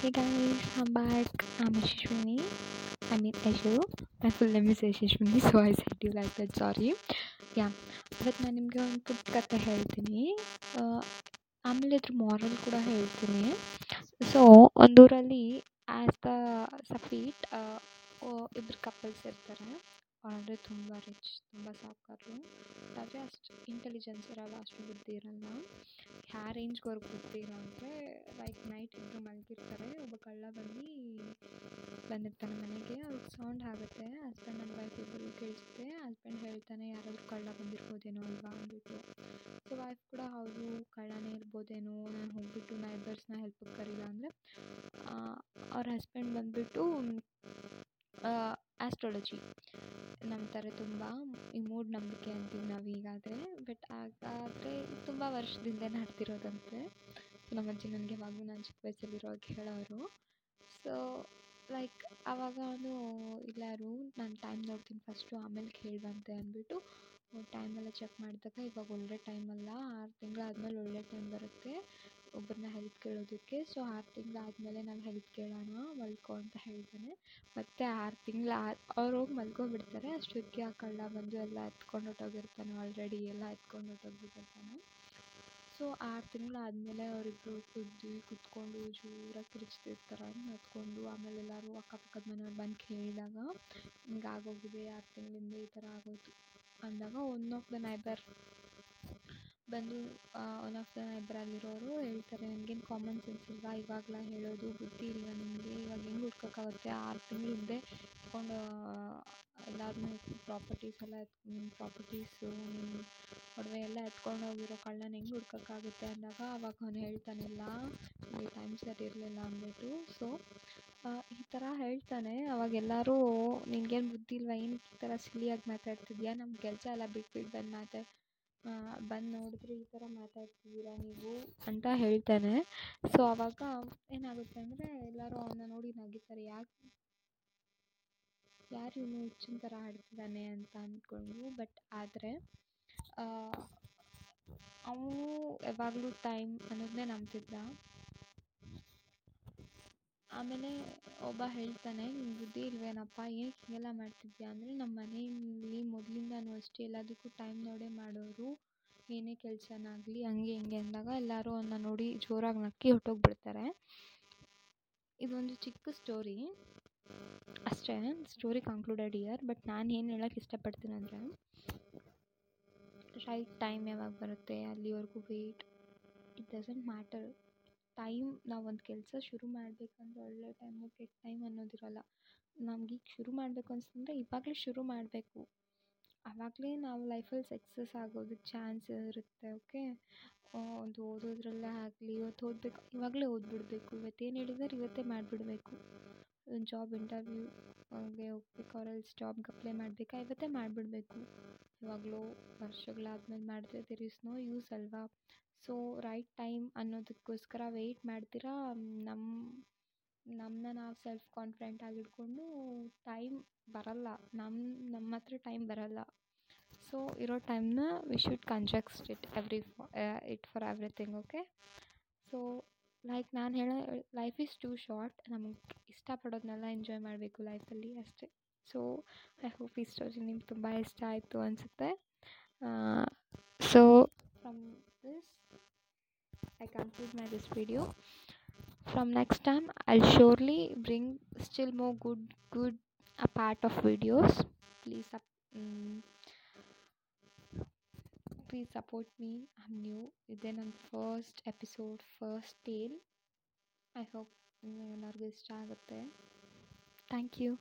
Hey guys, I'm back. I'm Ashishwini. I mean Ashu. My full name is Ashishwini, so I said you like that. Sorry. Yeah but ನಾನು ನಿಮಗೆ ಒಂದು ಪುಟ್ಟ ಕತೆ ಹೇಳ್ತೀನಿ ಆಮೇಲೆ ಇದ್ರ ಮಾರಲ್ ಕೂಡ ಹೇಳ್ತೀನಿ ಸೊ ಒಂದೂರಲ್ಲಿ ಆ್ಯಸ್ ದ ಸಫೀಟ್ ಇಬ್ಬರು ಕಪಲ್ಸ್ ಇರ್ತಾರೆ ಅಂದರೆ ತುಂಬ ರಿಚ್ ತುಂಬ ಸಾಹುಕಾರರು ಆದರೆ ಅಷ್ಟು ಇಂಟೆಲಿಜೆನ್ಸ್ ಇರಲ್ಲ, ಅಷ್ಟು ಬುದ್ಧಿ ಇರಲ್ಲ. ಯಾವ ರೇಂಜ್ವರೆಗೂ ಬುದ್ಧಿ ಇಲ್ಲ ಅಂದರೆ ಲೈಕ್ ನೈಟ್ ಇಬ್ಬರು ಮಲಗಿರ್ತಾರೆ. ಒಬ್ಬ ಕಳ್ಳ ಬಂದು ಬಂದಿರ್ತಾನೆ ಮನೆಗೆ. ಅವ್ರಿಗೆ ಸೌಂಡ್ ಆಗುತ್ತೆ. ಹಸ್ಬೆಂಡ್ ಆ್ಯಂಡ್ ವೈಫ್ ಇಬ್ಬರಿಗೂ ಕೇಳಿಸುತ್ತೆ. ಹಸ್ಬೆಂಡ್ ಹೇಳ್ತಾನೆ, ಯಾರಾದರೂ ಕಳ್ಳ ಬಂದಿರ್ಬೋದೇನೋ ಅಲ್ವಾ? ಅಂದ್ಬಿಟ್ಟು. ಸೊ ವೈಫ್ ಕೂಡ, ಅವರು ಕಳ್ಳನೇ ಇರ್ಬೋದೇನೋ? ನಾನು ಹೋಗ್ಬಿಟ್ಟು ನೈಬರ್ಸ್ನ ಹೆಲ್ಪಿಗೆ ಕರೀಲ? ಅಂದರೆ ಅವ್ರ ಹಸ್ಬೆಂಡ್ ಬಂದುಬಿಟ್ಟು ಆಸ್ಟ್ರಾಲಜಿ ನಂಬ್ತಾರೆ ತುಂಬ. ಈ ಮೂಢನಂಬಿಕೆ ಅಂತೀವಿ ನಾವು ಈಗಾದರೆ. ಬಟ್ ಹಾಗಾದರೆ ತುಂಬ ವರ್ಷದಿಂದ ನಡೆದಿರೋದಂತೆ. ನಮ್ಮ ಅಜ್ಜಿ ನನಗೆ ಯಾವಾಗಲೂ ನಾನು ಚಿಕ್ಕ ವಯಸ್ಸಲ್ಲಿರುವಾಗ ಹೇಳೋರು. ಸೊ ಲೈಕ್ ಆವಾಗ ಇಲ್ಲ ರೂಮ್ ನಾನು ಟೈಮ್ ನೋಡ್ತೀನಿ ಫಸ್ಟು ಆಮೇಲೆ ಕೇಳುವಂತೆ ಅಂದ್ಬಿಟ್ಟು ಟೈಮೆಲ್ಲ ಚೆಕ್ ಮಾಡಿದಾಗ ಇವಾಗ ಒಳ್ಳೆ ಟೈಮಲ್ಲ ಆರು ತಿಂಗಳಾದ್ಮೇಲೆ ಒಳ್ಳೆ ಟೈಮ್ ಬರುತ್ತೆ. ಒಬ್ಬರನ್ನ ಹೆಲ್ಪ್ ಕೇಳೋದಕ್ಕೆ. ಸೊ ಆರು ತಿಂಗಳಾದ್ಮೇಲೆ ನಾವು ಹೆಲ್ಪ್ ಕೇಳೋಣ, ಮಲ್ಕೋ ಅಂತ ಹೇಳ್ತಾನೆ. ಮತ್ತು ಆರು ತಿಂಗಳು, ಅವ್ರು ಹೋಗಿ ಮಲ್ಕೊಬಿಡ್ತಾರೆ ಅಷ್ಟೊತ್ತಿಗೆ ಆ ಕಳ್ಳ ಬಂದು ಎಲ್ಲ ಎತ್ಕೊಂಡು ಹೊಟ್ಟೋಗಿರ್ತಾನೆ ಆಲ್ರೆಡಿ ಎಲ್ಲ ಎತ್ಕೊಂಡು ಹೊಟ್ಟೋಗ್ಬಿಟ್ಟಿರ್ತಾನೆ ಸೊ ಆರು ತಿಂಗಳಾದ್ಮೇಲೆ ಅವರಿಬ್ಬರು ಕುದ್ದು, ಕುತ್ಕೊಂಡು ಜೋರಾಗಿ ಕಿರ್ಚ್ತಿರ್ತಾರೆ ಹತ್ಕೊಂಡು ಆಮೇಲೆ ಎಲ್ಲರೂ ಅಕ್ಕಪಕ್ಕದ ಮನೆಯವ್ರು ಬಂದು ಕೇಳಿದಾಗ ಹಿಂಗೆ ಆಗೋಗಿದೆ ಆರು ತಿಂಗಳಿಂದ ಈ ಥರ ಆಗೋದು ಅಂದಾಗ ಒನ್ ಆಫ್ ದ ನೈಬರ್ ಬಂದು ಒನ್ ಆಫ್ ದ ಇಬ್ಬರಲ್ಲಿರೋರು ಹೇಳ್ತಾರೆ ನನಗೇನು ಕಾಮನ್ ಸೆನ್ಸ್ ಇಲ್ವಾ? ಇವಾಗ್ಲಾ ಹೇಳೋದು ಬುದ್ಧಿ ಇಲ್ವಾ ನಿಮಗೆ? ಇವಾಗ ಹೆಂಗೆ ಹುಡ್ಕೋಕ್ಕಾಗುತ್ತೆ? ಆರು ತಿಂಗಳ ಹಿಂದೆ ಇಟ್ಕೊಂಡು ಎಲ್ಲಾರನ್ನೂ ಪ್ರಾಪರ್ಟೀಸ್ ಎಲ್ಲ ನಿಮ್ಮ ಪ್ರಾಪರ್ಟೀಸು ನಿಮ್ಮ ಒಡವೆ ಎಲ್ಲ ಎತ್ಕೊಂಡು ಹೋಗಿರೋ ಕಳ್ಳನ ಹೆಂಗೆ ಹುಡ್ಕೋಕ್ಕಾಗುತ್ತೆ? ಅಂದಾಗ ಅವಾಗ ಅವನು ಹೇಳ್ತಾನೆ, ಇಲ್ಲ ನನಗೆ ಟೈಮ್ ಸರಿ ಇರಲಿಲ್ಲ ಅಂದ್ಬಿಟ್ಟು. ಸೊ ಈ ಥರ ಹೇಳ್ತಾನೆ. ಅವಾಗ ಎಲ್ಲರೂ, ನಿನಗೇನು ಬುದ್ಧಿ ಇಲ್ವಾ? ಏನಕ್ಕೆ ಈ ಥರ ಸಿಲಿಯಾಗಿ ಮಾತಾಡ್ತಿದ್ಯಾ? ನಮ್ಮ ಕೆಲಸ ಎಲ್ಲ ಬಿಟ್ಬಿಟ್ಟು ಬಂದು ಮಾತಾ ಬಂದು ನೋಡಿದ್ರೆ ಈ ಥರ ಮಾತಾಡ್ತಿದ್ದೀರಾ ನೀವು ಅಂತ ಹೇಳ್ತಾನೆ. ಸೊ ಆವಾಗ ಏನಾಗುತ್ತೆ ಅಂದರೆ ಎಲ್ಲರೂ ಅವನ್ನ ನೋಡಿ ನಗಿತಾರೆ. ಯಾಕೆ ಯಾರು ಇವನು ಹುಚ್ಚಿನ ಥರ ಆಡ್ತಿದ್ದಾನೆ ಅಂತ ಅಂದ್ಕೊಂಡು ಬಟ್ ಆದರೆ ಅವನು ಯಾವಾಗಲೂ ಟೈಮ್ ಅನ್ನೋದನ್ನೇ ನಂಬ್ತಿದ್ದ. ಆಮೇಲೆ ಒಬ್ಬ ಹೇಳ್ತಾನೆ ನಿನ್ನ ಬುದ್ಧಿ ಇಲ್ವೇನಪ್ಪ? ಏನಕ್ಕೆ ಹೀಗೆಲ್ಲ ಮಾಡ್ತಿದ್ಯಾ? ಅಂದರೆ ನಮ್ಮ ಮನೆಯಲ್ಲಿ ಮೊದಲಿಂದನೂ ಅಷ್ಟೇ, ಎಲ್ಲದಕ್ಕೂ ಟೈಮ್ ನೋಡೇ ಮಾಡೋರು, ಏನೇ ಕೆಲಸನಾಗಲಿ, ಹಂಗೆ ಹಿಂಗೆ ಅಂದಾಗ ಎಲ್ಲರೂ ಅವನ್ನ ನೋಡಿ ಜೋರಾಗಿ ನಕ್ಕಿ ಹೊರ್ಟೋಗ್ಬಿಡ್ತಾರೆ. ಇದೊಂದು ಚಿಕ್ಕ ಸ್ಟೋರಿ ಅಷ್ಟೇ ಸ್ಟೋರಿ ಕನ್ಕ್ಲೂಡೆಡ್ ಇಯರ್ ಬಟ್ ನಾನು ಏನು ಹೇಳೋಕ್ಕೆ ಇಷ್ಟಪಡ್ತೀನಿ ಅಂದರೆ ರೈಟ್ ಟೈಮ್ ಯಾವಾಗ ಬರುತ್ತೆ, ಅಲ್ಲಿವರೆಗೂ wait it doesn't matter time ನಾವು ಒಂದು ಕೆಲಸ ಶುರು ಮಾಡಬೇಕಂದ್ರೆ ಒಳ್ಳೆ ಟೈಮು ಕೆಟ್ಟ ಟೈಮ್ ಅನ್ನೋದಿರಲ್ಲ. ಈಗ ಶುರು ಮಾಡಬೇಕು ಅನಿಸ್ತಂದ್ರೆ ಇವಾಗಲೇ ಶುರು ಮಾಡಬೇಕು. ಆವಾಗಲೇ ನಾವು ಲೈಫಲ್ಲಿ ಸಕ್ಸಸ್ ಆಗೋದಕ್ಕೆ ಚಾನ್ಸ್ ಇರುತ್ತೆ ಓಕೆ ಒಂದು ಓದೋದ್ರಲ್ಲೇ ಆಗಲಿ ಇವತ್ತು ಓದಬೇಕು, ಇವಾಗಲೇ ಓದ್ಬಿಡಬೇಕು. ಇವತ್ತೇನು ಹೇಳಿದಾರೆ ಇವತ್ತೇ ಮಾಡಿಬಿಡ್ಬೇಕು. ಒಂದು ಜಾಬ್ ಇಂಟರ್ವ್ಯೂಗೆ ಹೋಗ್ಬೇಕು ಅವ್ರಲ್ಲಿ ಜಾಬ್ಗೆ ಅಪ್ಲೈ ಮಾಡಬೇಕಾ? ಇವತ್ತೇ ಮಾಡಿಬಿಡ್ಬೇಕು. ಇವಾಗಲೋ ವರ್ಷಗಳಾದ್ಮೇಲೆ ಮಾಡಿದ್ರೆ ದೇರ್ ಇಸ್ ನೋ ಯೂಸ್ ಅಲ್ವಾ? ಸೊ ರೈಟ್ ಟೈಮ್ ಅನ್ನೋದಕ್ಕೋಸ್ಕರ ವೆಯ್ಟ್ ಮಾಡ್ತೀರಾ? ನಮ್ಮ ನಮ್ಮನ್ನ ನಾವು ಸೆಲ್ಫ್ ಕಾನ್ಫಿಡೆಂಟ್ ಆಗಿಟ್ಕೊಂಡು ಟೈಮ್ ಬರಲ್ಲ. ನಮ್ಮ ನಮ್ಮ ಹತ್ರ ಟೈಮ್ ಬರಲ್ಲ. ಸೊ ಇರೋ ಟೈಮ್ನ we should conjunct it every it for everything okay so like ನಾನು ಹೇಳೋ ಲೈಫ್ ಈಸ್ ಟೂ ಶಾರ್ಟ್ ನಮಗೆ ಇಷ್ಟಪಡೋದನ್ನೆಲ್ಲ ಎಂಜಾಯ್ ಮಾಡಬೇಕು ಲೈಫಲ್ಲಿ ಅಷ್ಟೇ. ಸೊ ಐ ಹೋಪ್ ಈ ಸ್ಟೋರಿ ನಿಮ್ಗೆ ತುಂಬ ಇಷ್ಟ ಆಯಿತು ಅನಿಸುತ್ತೆ. So from this I conclude my this video from next time i'll surely bring still more good good a part of videos please um, please support me i'm new then on first episode first tale i hope ಎಲ್ಲರಿಗೂ ಇಷ್ಟ ಆಗುತ್ತೆ thank you